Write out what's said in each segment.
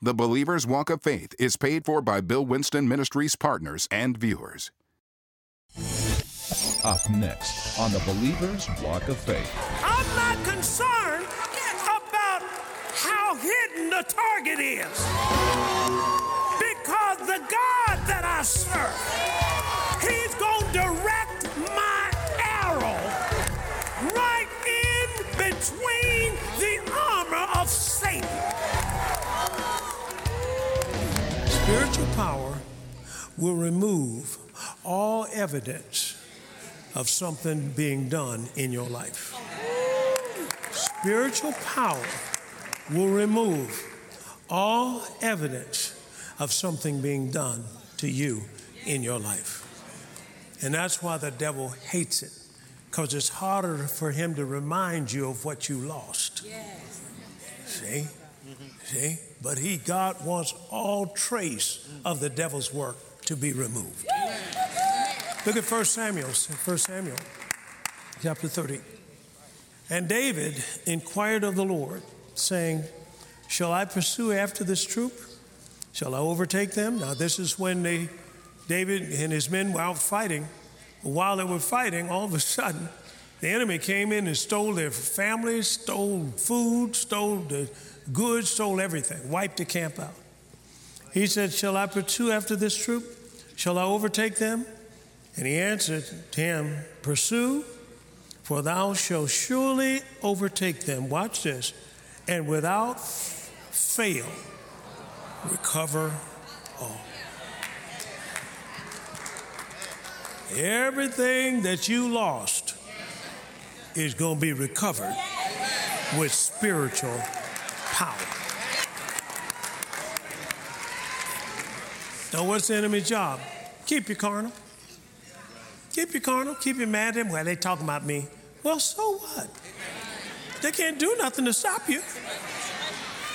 The Believer's Walk of Faith is paid for by Bill Winston Ministries partners and viewers. Up next on the Believer's Walk of Faith. I'm not concerned about how hidden the target is. Because the God that I serve, power will remove all evidence of something being done in your life. Spiritual power will remove all evidence of something being done to you in your life. And that's why the devil hates it, because it's harder for him to remind you of what you lost. Yes. See? See? But he, God wants all trace of the devil's work to be removed. Look at 1 Samuel, 1 Samuel, chapter 30. And David inquired of the Lord, saying, Shall I pursue after this troop? Shall I overtake them? Now, this is when they, David and his men were out fighting. While they were fighting, all of a sudden, the enemy came in and stole their families, stole food, stole the goods, stole everything, wiped the camp out. He said, Shall I pursue after this troop? Shall I overtake them? And he answered to him, Pursue, for thou shalt surely overtake them. Watch this. And without fail, recover all. Everything that you lost is going to be recovered with spiritual power. Now, what's the enemy's job? Keep you carnal. Keep you carnal. Keep you mad at him. Well, they talking about me. Well, so what? They can't do nothing to stop you.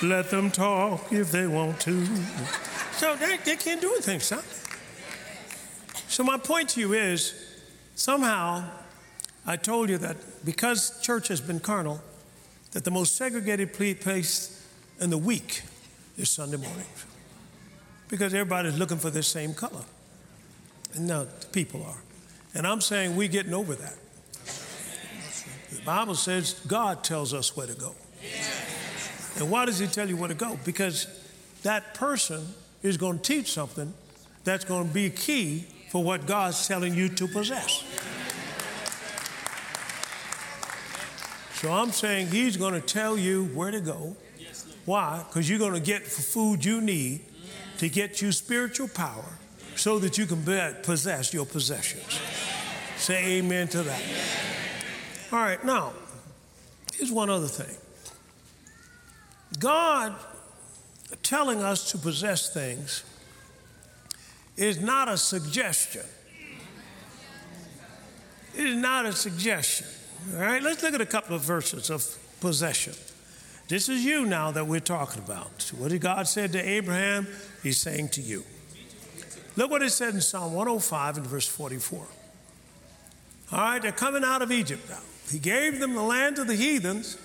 Let them talk if they want to. So they, they can't do anything, son. So my point to you is, somehow, I told you that because church has been carnal, that the most segregated place in the week is Sunday mornings. Because everybody's looking for the same color. And now the people are. And I'm saying we're getting over that. The Bible says God tells us where to go. And why does He tell you where to go? Because that person is going to teach something that's going to be key for what God's telling you to possess. So I'm saying He's going to tell you where to go. Why? Because you're going to get the food you need to get you spiritual power so that you can possess your possessions. Say amen to that. All right, now, here's one other thing God telling us to possess things is not a suggestion. It is not a suggestion. All right, let's look at a couple of verses of possession. This is you now that we're talking about. What did God said to Abraham? He's saying to you. Look what it said in Psalm 105 and verse 44. All right, they're coming out of Egypt now. He gave them the land of the heathens,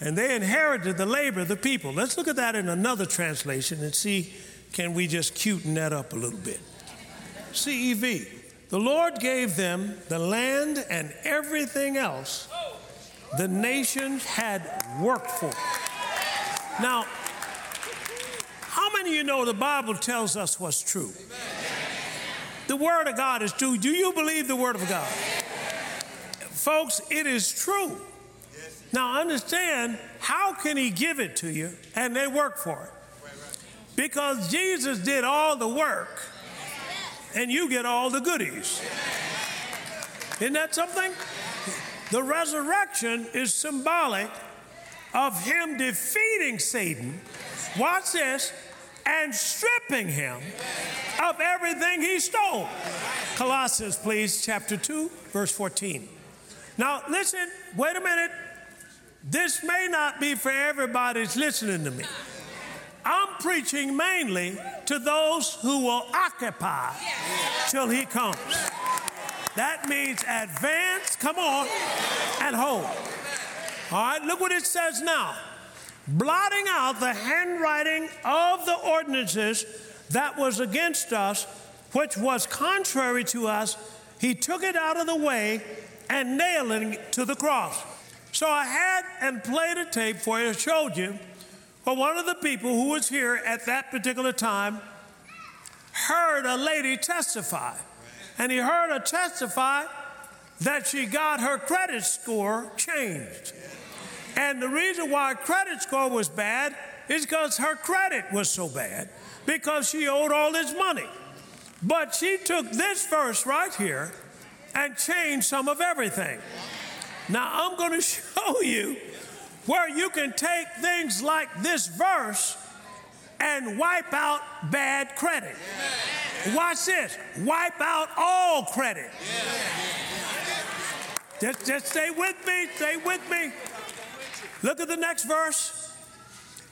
and they inherited the labor of the people. Let's look at that in another translation and see can we just cuten that up a little bit. CEV. The Lord gave them the land and everything else the nations had worked for. Now, you know the Bible tells us what's true? The Word of God is true. Do you believe the Word of God? Folks, it is true. Now, understand how can He give it to you and they work for it? Because Jesus did all the work and you get all the goodies. Isn't that something? The resurrection is symbolic of him defeating Satan. Watch this and stripping him of everything he stole. Colossians, please, chapter 2, verse 14. Now, listen, wait a minute. This may not be for everybody that's listening to me. I'm preaching mainly to those who will occupy till he comes. That means advance, come on, and hold. All right, look what it says now. Blotting out the handwriting of the ordinances that was against us, which was contrary to us. He took it out of the way and nailed it to the cross. So I had and played a tape for you, showed you, but one of the people who was here at that particular time heard a lady testify. And he heard her testify that she got her credit score changed. And the reason why her credit score was bad is because her credit was so bad because she owed all this money. But she took this verse right here and changed some of everything. Now I'm going to show you where you can take things like this verse and wipe out bad credit. Watch this wipe out all credit. Just, just stay with me, stay with me. Look at the next verse.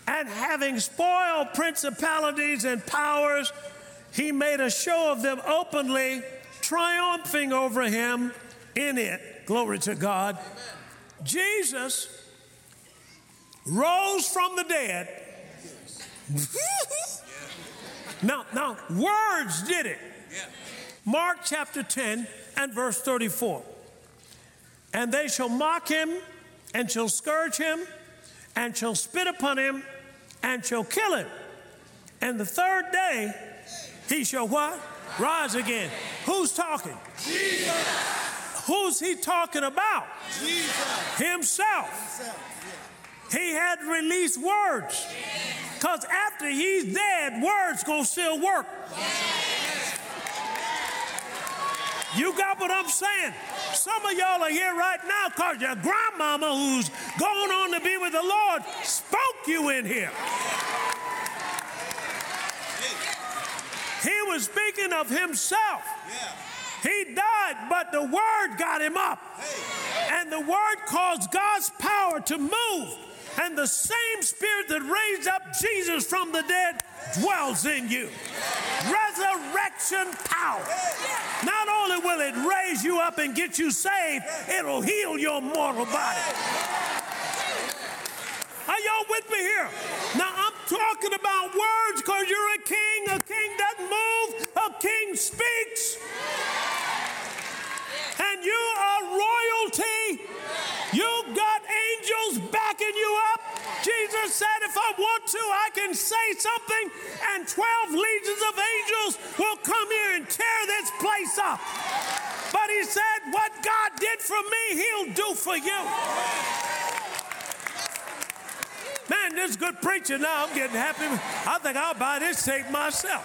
And having spoiled principalities and powers, he made a show of them openly, triumphing over him in it. Glory to God. Jesus rose from the dead. now, now, words did it. Mark chapter 10 and verse 34. And they shall mock him, and shall scourge him, and shall spit upon him, and shall kill him. And the third day he shall what? Rise again. Who's talking? Jesus. Who's he talking about? Jesus. Himself. He had released words. Because after he's dead, words gonna still work. You got what I'm saying? Some of y'all are here right now because your grandmama, who's going on to be with the Lord, spoke you in here. He was speaking of himself. He died, but the word got him up. And the word caused God's power to move. And the same spirit that raised up Jesus from the dead dwells in you. Resurrection power. Not only will it raise you up and get you saved, it'll heal your mortal body. Are y'all with me here? Now I'm talking about words because you're a king. A king doesn't move, a king speaks. And you are royalty. You got angels you up. Jesus said, if I want to, I can say something, and 12 legions of angels will come here and tear this place up. But he said, what God did for me, he'll do for you. Man, this is good preaching now. I'm getting happy. I think I'll buy this tape myself.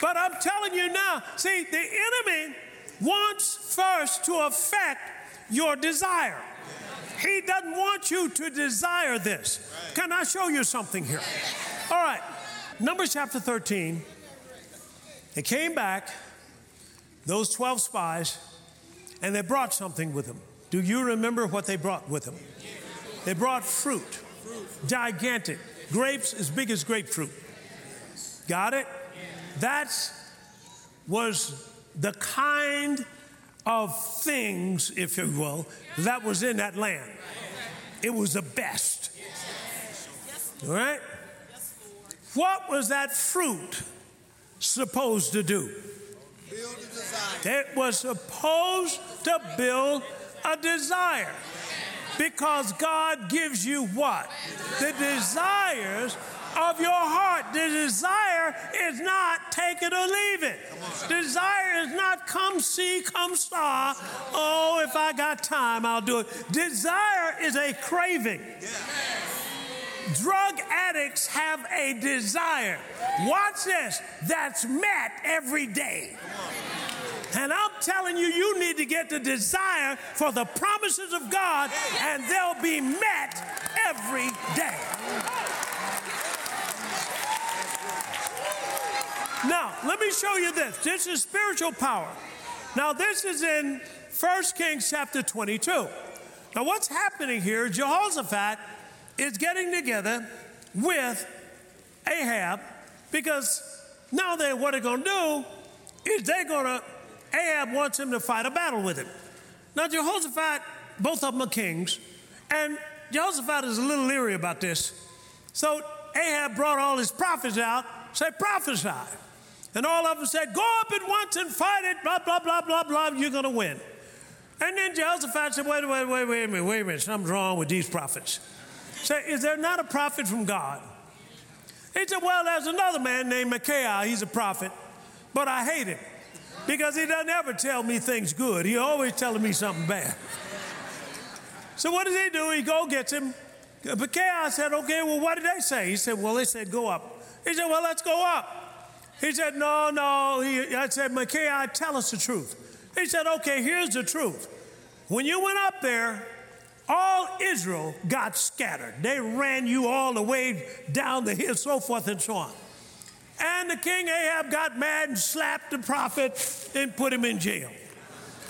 But I'm telling you now, see, the enemy wants first to affect your desire. He doesn't want you to desire this. Can I show you something here? All right, Numbers chapter 13. They came back, those 12 spies, and they brought something with them. Do you remember what they brought with them? They brought fruit, gigantic, grapes as big as grapefruit. Got it? That was the kind of things, if you will, that was in that land. It was the best. All right? What was that fruit supposed to do? It was supposed to build a desire. Because God gives you what? The desires of your heart. The desire is not take it or leave it. Desire is not come see, come star. Oh, if I got time, I'll do it. Desire is a craving. Drug addicts have a desire. Watch this. That's met every day. And I'm telling you, you need to get the desire for the promises of God, and they'll be met every day. Now, let me show you this. This is spiritual power. Now, this is in 1 Kings chapter 22. Now, what's happening here, Jehoshaphat is getting together with Ahab because now they what they're going to do is they're going to Ahab wants him to fight a battle with him. Now Jehoshaphat both of them are kings, and Jehoshaphat is a little leery about this. So Ahab brought all his prophets out, say prophesy. And all of them said, Go up at once and fight it, blah, blah, blah, blah, blah, you're going to win. And then Jehoshaphat said, Wait, wait, wait, wait a minute, wait a minute, something's wrong with these prophets. Say, Is there not a prophet from God? He said, Well, there's another man named Micaiah, he's a prophet, but I hate him because he doesn't ever tell me things good. He's always telling me something bad. So what does he do? He go gets him. Micaiah said, okay, well, what did they say? He said, well, they said, go up. He said, well, let's go up. He said, no, no. He, I said, Micaiah, tell us the truth. He said, okay, here's the truth. When you went up there, all Israel got scattered. They ran you all the way down the hill, so forth and so on. And the king Ahab got mad and slapped the prophet and put him in jail.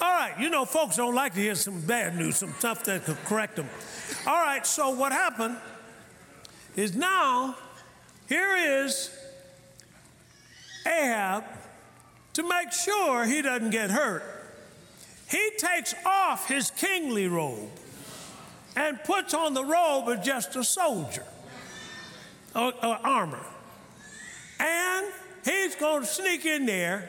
All right, you know, folks don't like to hear some bad news, some stuff that could correct them. All right, so what happened is now here is Ahab to make sure he doesn't get hurt. He takes off his kingly robe and puts on the robe of just a soldier, or, or armor. And he's going to sneak in there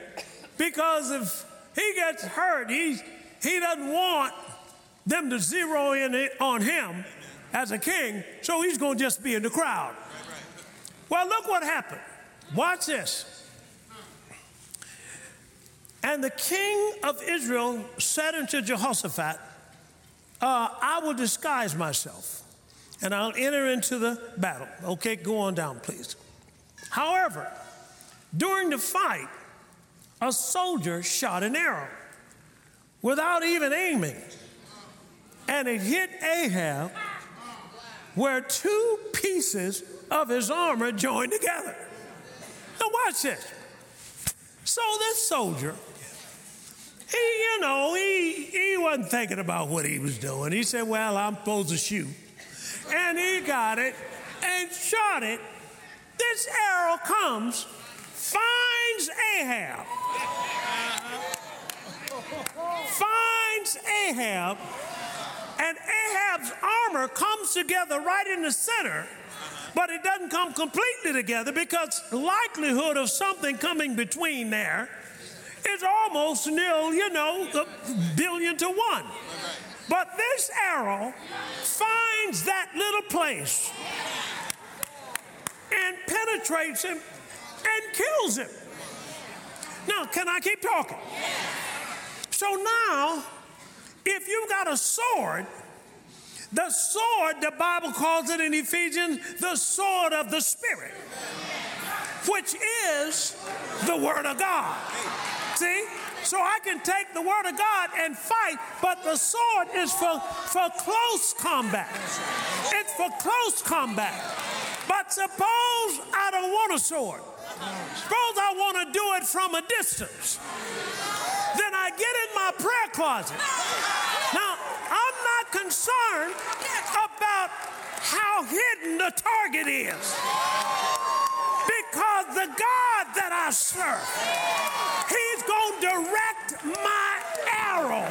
because if he gets hurt, he's, he doesn't want them to zero in on him as a king, so he's going to just be in the crowd. Well, look what happened. Watch this. And the king of Israel said unto Jehoshaphat, uh, I will disguise myself and I'll enter into the battle. Okay, go on down, please. However, during the fight, a soldier shot an arrow without even aiming, and it hit Ahab where two pieces of his armor joined together. Now, watch this. So, this soldier, he, you know, he, he wasn't thinking about what he was doing. He said, Well, I'm supposed to shoot. And he got it and shot it. This arrow comes, finds Ahab, finds Ahab, and Ahab's armor comes together right in the center, but it doesn't come completely together because likelihood of something coming between there is almost nil, you know, a billion to one. But this arrow finds that little place and penetrates him and kills him. Now, can I keep talking? So now, if you've got a sword, the sword, the Bible calls it in Ephesians, the sword of the Spirit, which is the Word of God. See? So I can take the Word of God and fight, but the sword is for, for close combat. It's for close combat. But suppose I don't want a sword. Suppose I want to do it from a distance. Then I get in my prayer closet. Now, I'm not concerned about how hidden the target is. Because the God that I serve, to direct my arrow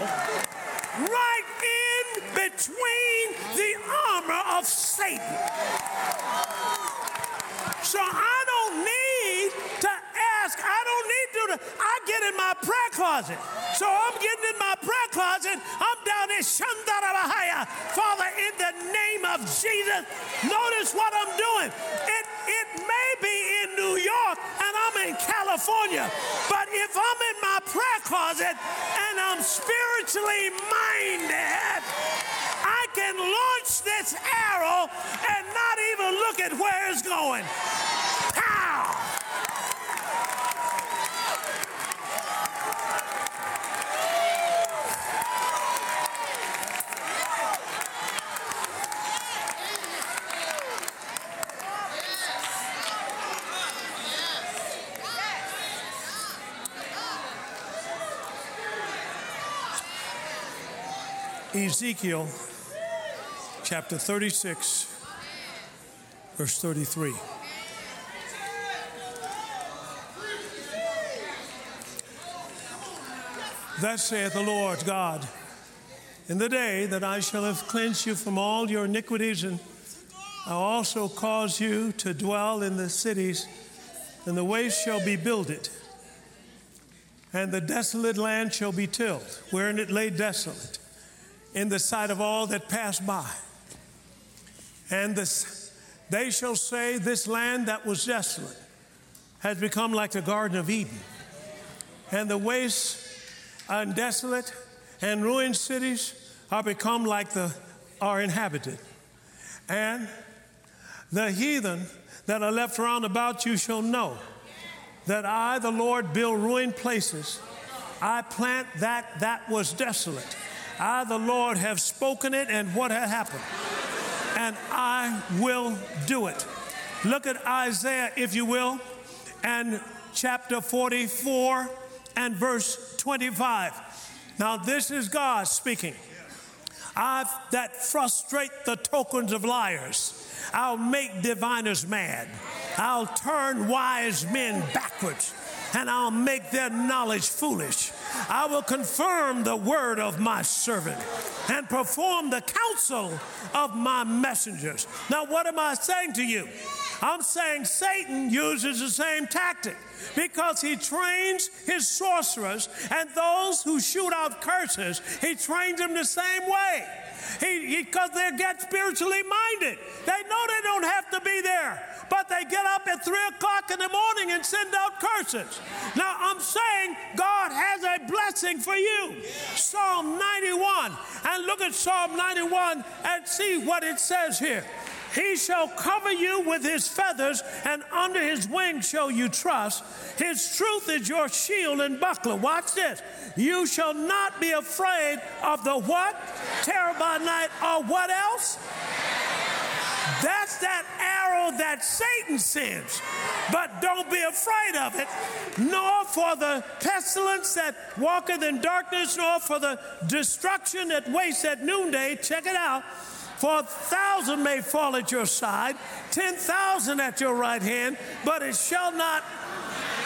right in between the armor of Satan. So I don't need to ask. I don't need to. I get in my prayer closet. So I'm getting in my prayer closet. I'm down in Shandarabahaya. Father, in the name of Jesus, notice what I'm doing. It, it may be in New York and I'm in California, but if I'm in my prayer closet and I'm spiritually minded, I can launch this arrow and not even look at where it's going. Ezekiel chapter 36, verse 33. Thus saith the Lord God in the day that I shall have cleansed you from all your iniquities, and I'll also cause you to dwell in the cities, and the waste shall be builded, and the desolate land shall be tilled, wherein it lay desolate, in the sight of all that pass by. And this, they shall say, This land that was desolate has become like the Garden of Eden, and the wastes and desolate and ruined cities are become like the are inhabited. And the heathen that are left round about you shall know that I, the Lord, build ruined places. I plant that that was desolate. I, the Lord, have spoken it, and what had happened? And I will do it. Look at Isaiah, if you will, and chapter 44 and verse 25. Now, this is God speaking. I that frustrate the tokens of liars. I'll make diviners mad. I'll turn wise men backwards and I'll make their knowledge foolish. I will confirm the word of my servant and perform the counsel of my messengers. Now, what am I saying to you? I'm saying Satan uses the same tactic because he trains his sorcerers and those who shoot out curses, he trains them the same way. Because they get spiritually minded. They know they don't have to be there, but they get up at 3 o'clock in the morning and send out curses. Now, I'm saying God has a blessing for you. Psalm 91. And look at Psalm 91 and see what it says here. He shall cover you with his feathers, and under his wings shall you trust. His truth is your shield and buckler. Watch this. You shall not be afraid of the what? Terror by night, or what else? That's that arrow that Satan sends. But don't be afraid of it, nor for the pestilence that walketh in darkness, nor for the destruction that wastes at noonday. Check it out. For a thousand may fall at your side, ten thousand at your right hand, but it shall not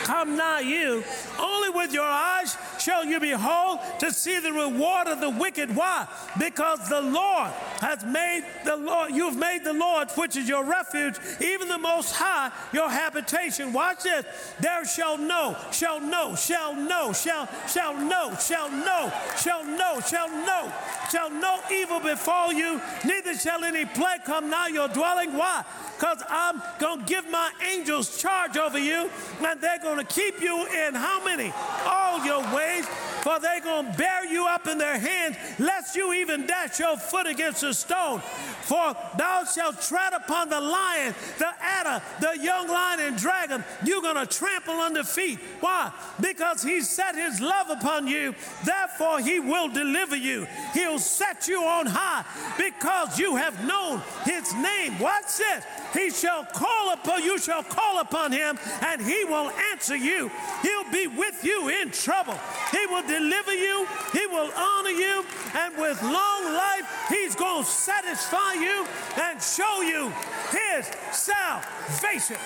come nigh you. Only with your eyes shall you behold to see the reward of the wicked. Why? Because the Lord has made the Lord, you've made the Lord, which is your refuge, even the most high, your habitation. Watch this. There shall no, shall no, shall no, shall, shall no, shall no, shall no, shall no, shall no evil befall you, neither shall any plague come nigh your dwelling. Why? Because I'm going to give my angels charge over you, and they're going to keep you in how many? All your ways, for they're going to bear you up in their hands, lest you even dash your foot against a stone. For thou shalt tread upon the lion, the adder, the young lion and dragon. You're going to trample under feet. Why? Because he set his love upon you. Therefore, he will deliver you. He'll set you on high because you have known his name. What's it? He shall call upon you, shall call upon him, and he will answer you. He'll be with you in trouble. He will deliver you, he will honor you, and with long life, he's going to satisfy you and show you his salvation.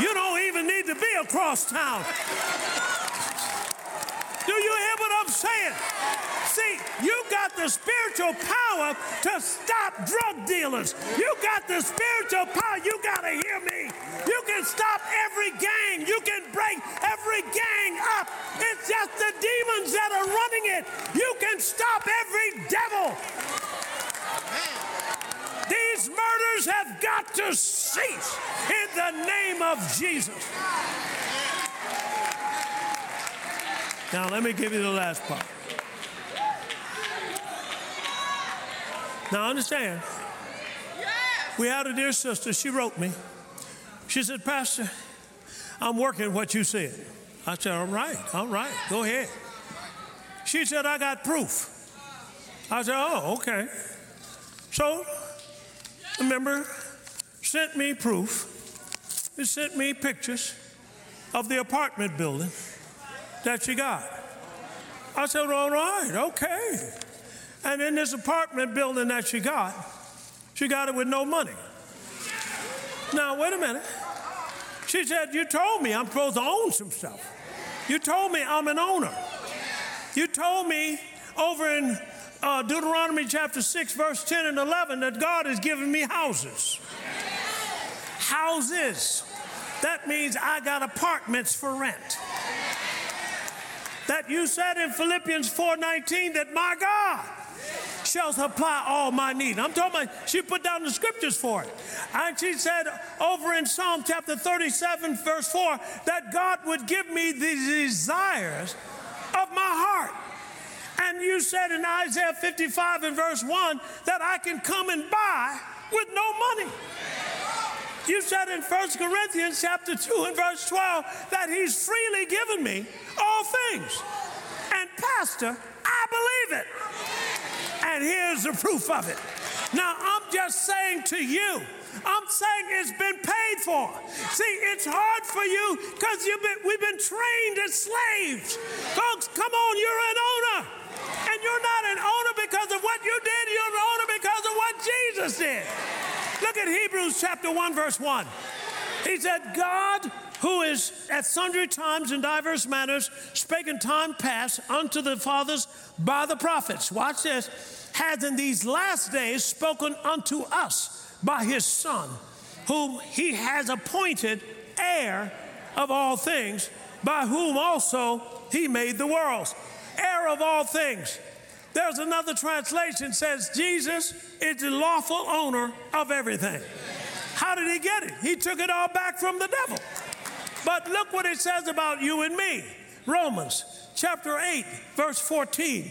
You don't even need to be across town. Saying? See, you got the spiritual power to stop drug dealers. You got the spiritual power. You got to hear me. You can stop every gang. You can break every gang up. It's just the demons that are running it. You can stop every devil. These murders have got to cease in the name of Jesus. Now, let me give you the last part. Now, understand, we had a dear sister, she wrote me. She said, Pastor, I'm working what you said. I said, All right, all right, go ahead. She said, I got proof. I said, Oh, okay. So, the member sent me proof. He sent me pictures of the apartment building that she got. I said, All right, okay. And in this apartment building that she got, she got it with no money. Now, wait a minute. She said, You told me I'm supposed to own some stuff. You told me I'm an owner. You told me over in uh, Deuteronomy chapter 6, verse 10 and 11, that God has given me houses. Houses. That means I got apartments for rent. That you said in Philippians 4:19 that my God shall supply all my need. I'm talking about, she put down the scriptures for it. And she said over in Psalm chapter 37, verse 4, that God would give me the desires of my heart. And you said in Isaiah 55 and verse 1 that I can come and buy with no money. You said in 1 Corinthians chapter 2 and verse 12 that he's freely given me all things. And pastor, I believe it. And here's the proof of it. Now I'm just saying to you, I'm saying it's been paid for. See, it's hard for you because we've been trained as slaves. Folks, come on, you're an owner. And you're not an owner because of what you did, you're an owner because of what Jesus did. Look at Hebrews chapter 1, verse 1. He said, God, who is at sundry times in diverse manners spake in time past unto the fathers by the prophets. Watch this. Has in these last days spoken unto us by his Son, whom he has appointed heir of all things, by whom also he made the worlds. Heir of all things. There's another translation says Jesus is the lawful owner of everything. How did he get it? He took it all back from the devil. But look what it says about you and me. Romans chapter 8, verse 14.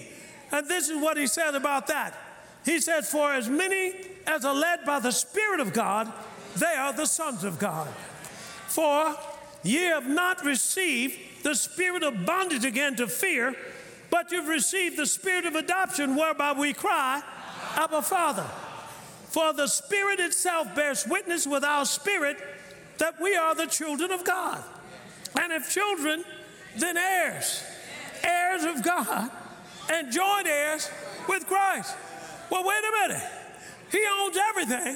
And this is what he said about that. He said, For as many as are led by the Spirit of God, they are the sons of God. For ye have not received the spirit of bondage again to fear but you've received the spirit of adoption whereby we cry, Abba, Father. For the Spirit itself bears witness with our spirit that we are the children of God. And if children, then heirs, heirs of God, and joint heirs with Christ. Well, wait a minute. He owns everything,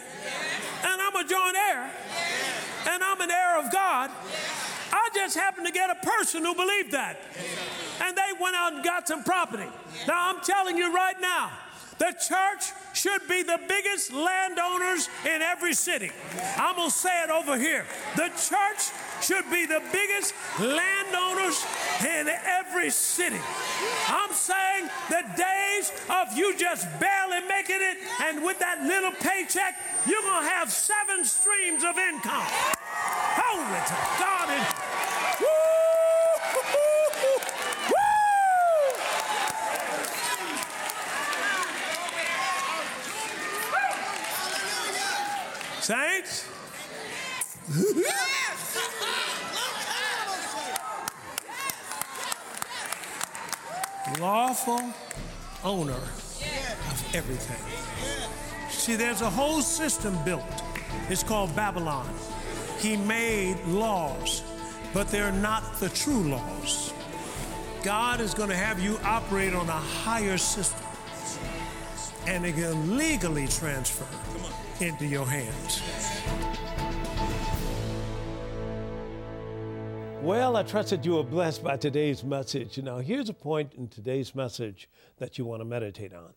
and I'm a joint heir, and I'm an heir of God. I just happened to get a person who believed that and they went out and got some property. Now, I'm telling you right now, the church should be the biggest landowners in every city. I'm going to say it over here. The church should be the biggest landowners in every city. I'm saying the days of you just barely making it and with that little paycheck, you're going to have seven streams of income. Holy to God. Woo! Saints? Lawful owner of everything. See, there's a whole system built. It's called Babylon. He made laws, but they're not the true laws. God is going to have you operate on a higher system, and it can legally transfer into your hands. Well, I trust that you were blessed by today's message. Now, here's a point in today's message that you want to meditate on.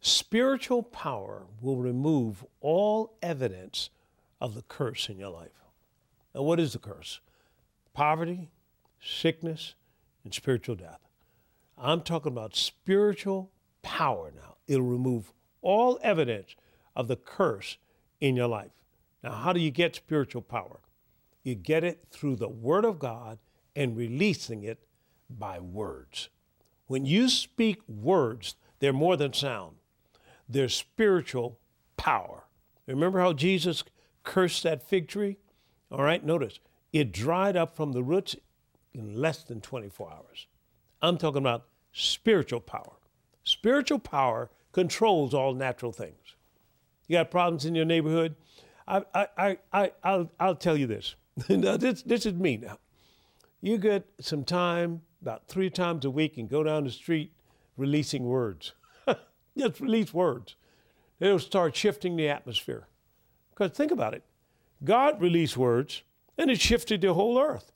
Spiritual power will remove all evidence of the curse in your life. And what is the curse? Poverty, sickness, and spiritual death. I'm talking about spiritual power now. It'll remove all evidence of the curse in your life. Now, how do you get spiritual power? You get it through the Word of God and releasing it by words. When you speak words, they're more than sound, they're spiritual power. Remember how Jesus cursed that fig tree? All right, notice it dried up from the roots in less than 24 hours. I'm talking about spiritual power. Spiritual power controls all natural things. You got problems in your neighborhood? I, I, I, I, will I'll tell you this. now, this. This is me now. You get some time, about three times a week, and go down the street releasing words. Just release words. It'll start shifting the atmosphere. Because think about it. God released words, and it shifted the whole earth.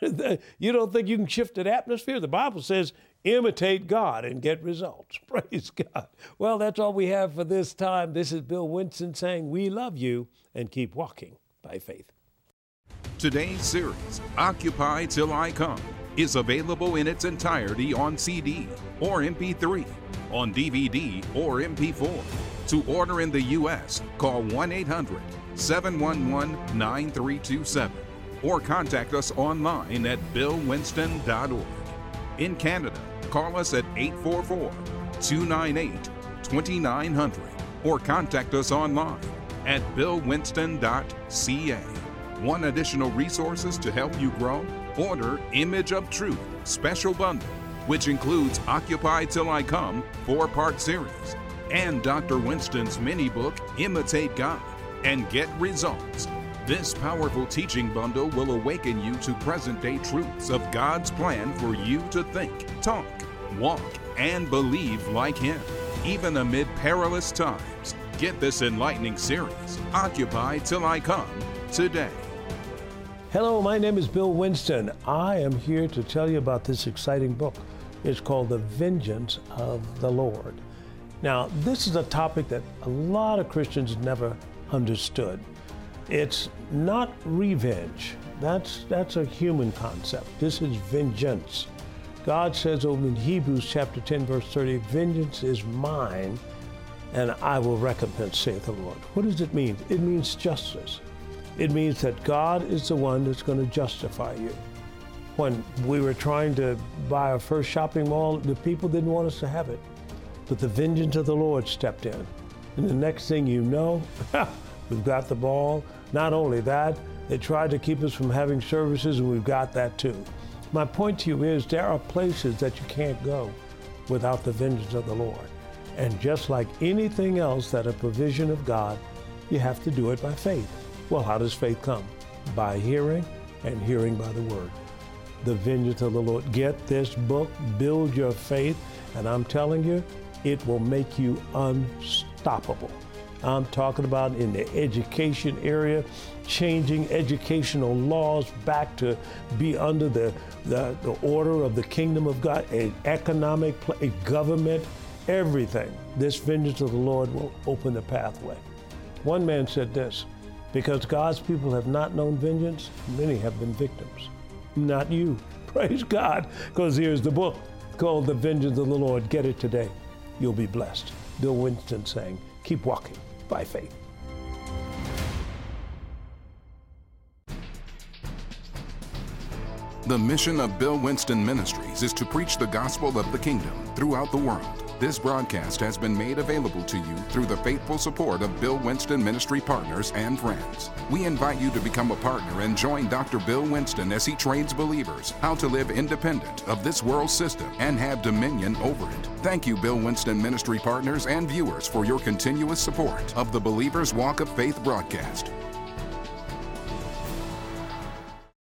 you don't think you can shift an atmosphere? The Bible says, imitate God and get results. Praise God. Well, that's all we have for this time. This is Bill Winston saying, We love you and keep walking by faith. Today's series, Occupy Till I Come, is available in its entirety on CD or MP3, on DVD or MP4. To order in the U.S., call 1 800 711 9327 or contact us online at billwinston.org. In Canada, call us at 844 298 2900 or contact us online at billwinston.ca. Want additional resources to help you grow? Order Image of Truth Special Bundle, which includes Occupy Till I Come four part series and Dr. Winston's mini book, Imitate God and Get Results. This powerful teaching bundle will awaken you to present day truths of God's plan for you to think, talk, walk, and believe like Him, even amid perilous times. Get this enlightening series, Occupy Till I Come, today. Hello, my name is Bill Winston. I am here to tell you about this exciting book. It's called The Vengeance of the Lord. Now, this is a topic that a lot of Christians never understood. It's not revenge. That's, that's a human concept. This is vengeance. God says over in Hebrews chapter 10, verse 30, Vengeance is mine, and I will recompense, saith the Lord. What does it mean? It means justice. It means that God is the one that's going to justify you. When we were trying to buy our first shopping mall, the people didn't want us to have it. But the vengeance of the Lord stepped in. And the next thing you know, we've got the ball. Not only that, they tried to keep us from having services, and we've got that too. My point to you is there are places that you can't go without the vengeance of the Lord. And just like anything else that a provision of God, you have to do it by faith. Well, how does faith come? By hearing, and hearing by the word. The vengeance of the Lord. Get this book, build your faith, and I'm telling you, it will make you unstoppable. I'm talking about in the education area, changing educational laws back to be under the, the, the order of the kingdom of God, a economic, a government, everything. This vengeance of the Lord will open the pathway. One man said this because God's people have not known vengeance, many have been victims. Not you. Praise God, because here's the book called The Vengeance of the Lord. Get it today. You'll be blessed. Bill Winston saying, keep walking by faith. The mission of Bill Winston Ministries is to preach the gospel of the kingdom throughout the world. This broadcast has been made available to you through the faithful support of Bill Winston Ministry partners and friends. We invite you to become a partner and join Dr. Bill Winston as he trains believers how to live independent of this world system and have dominion over it. Thank you, Bill Winston Ministry partners and viewers, for your continuous support of the Believer's Walk of Faith broadcast.